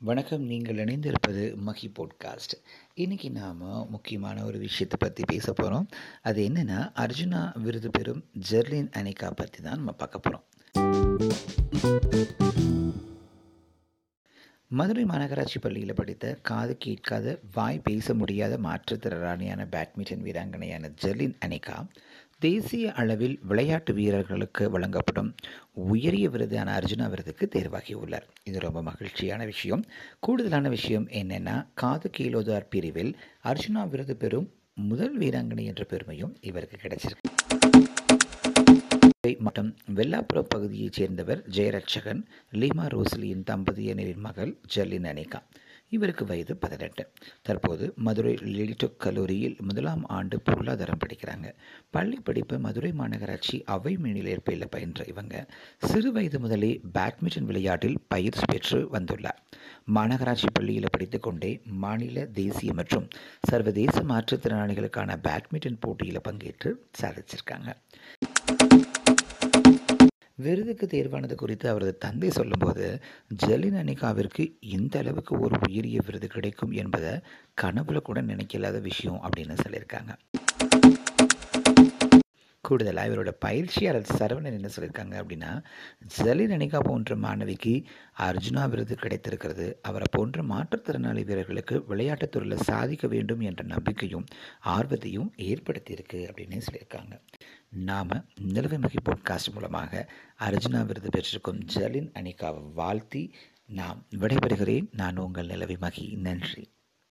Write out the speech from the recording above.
வணக்கம். நீங்கள் இணைந்திருப்பது மஹி போட்காஸ்ட் இன்றைக்கி நாம் முக்கியமான ஒரு விஷயத்தை பற்றி பேச போகிறோம் அது என்னென்னா அர்ஜுனா விருது பெறும் ஜெர்லின் அனிகா பற்றி தான் நம்ம பார்க்க போகிறோம் மதுரை மாநகராட்சி பள்ளியில் படித்த காது கேட்காத வாய் பேச முடியாத மாற்றுத்திறனாளியான பேட்மிண்டன் வீராங்கனையான ஜெர்லின் அனிகா தேசிய அளவில் விளையாட்டு வீரர்களுக்கு வழங்கப்படும் உயரிய விருதான அர்ஜுனா விருதுக்கு தேர்வாகியுள்ளார். இது ரொம்ப மகிழ்ச்சியான விஷயம். கூடுதலான விஷயம் என்னென்னா காது கீழோதார் பிரிவில் அர்ஜுனா விருது பெறும் முதல் வீராங்கனை என்ற பெருமையும் இவருக்கு கிடைச்சிருக்கு. மற்றும் வெள்ளாப்புற பகுதியைச் சேர்ந்தவர் ஜெயரட்சகன் லீமா ரோஸ்லியின் தம்பதியினரின் மகள் ஜல்லின் அனிகா இவருக்கு வயது பதினெட்டு. தற்போது மதுரை லிலிடொக் கல்லூரியில் முதலாம் ஆண்டு பொருளாதாரம் படிக்கிறாங்க. பள்ளி படிப்பு மதுரை மாநகராட்சி அவை மேனிலேற்பில் பயின்ற இவங்க. சிறு வயது முதலே பேட்மிண்டன் விளையாட்டில் பயிற்சி பெற்று வந்துள்ளார். மாநகராட்சி பள்ளியில் படித்துக்கொண்டே மாநில தேசிய மற்றும் சர்வதேச மாற்றுத்திறனாளிகளுக்கான பேட்மிண்டன் போட்டியில் பங்கேற்று சாதிச்சிருக்காங்க. விருதுக்கு தேர்வானது குறித்து அவரது தந்தை சொல்லும்போது ஜெலின் அனிகாவிற்கு இந்த அளவுக்கு ஒரு உயரிய விருது கிடைக்கும் என்பதை கனவுல கூட நினைக்கலாத விஷயம் அப்படின்னு சொல்லியிருக்காங்க. கூடுதலாக இவரோட பயிற்சியாளர் சரவணன் என்ன சொல்லியிருக்காங்க அப்படின்னா ஜலின் அனிகா போன்ற மாணவிக்கு அர்ஜுனா விருது கிடைத்திருக்கிறது. அவரை போன்ற மாற்றுத்திறனாளி வீரர்களுக்கு விளையாட்டுத் துறையில் சாதிக்க வேண்டும் என்ற நம்பிக்கையும் ஆர்வத்தையும் ஏற்படுத்தியிருக்கு அப்படின்னு சொல்லியிருக்காங்க. நாம் நிலவை மகி போட்காஸ்ட் மூலமாக அர்ஜுனா விருது பெற்றிருக்கும் ஜலின் அனிகாவை வாழ்த்தி நாம் விடைபெறுகிறேன். நான் உங்கள் நிலவை மகி நன்றி.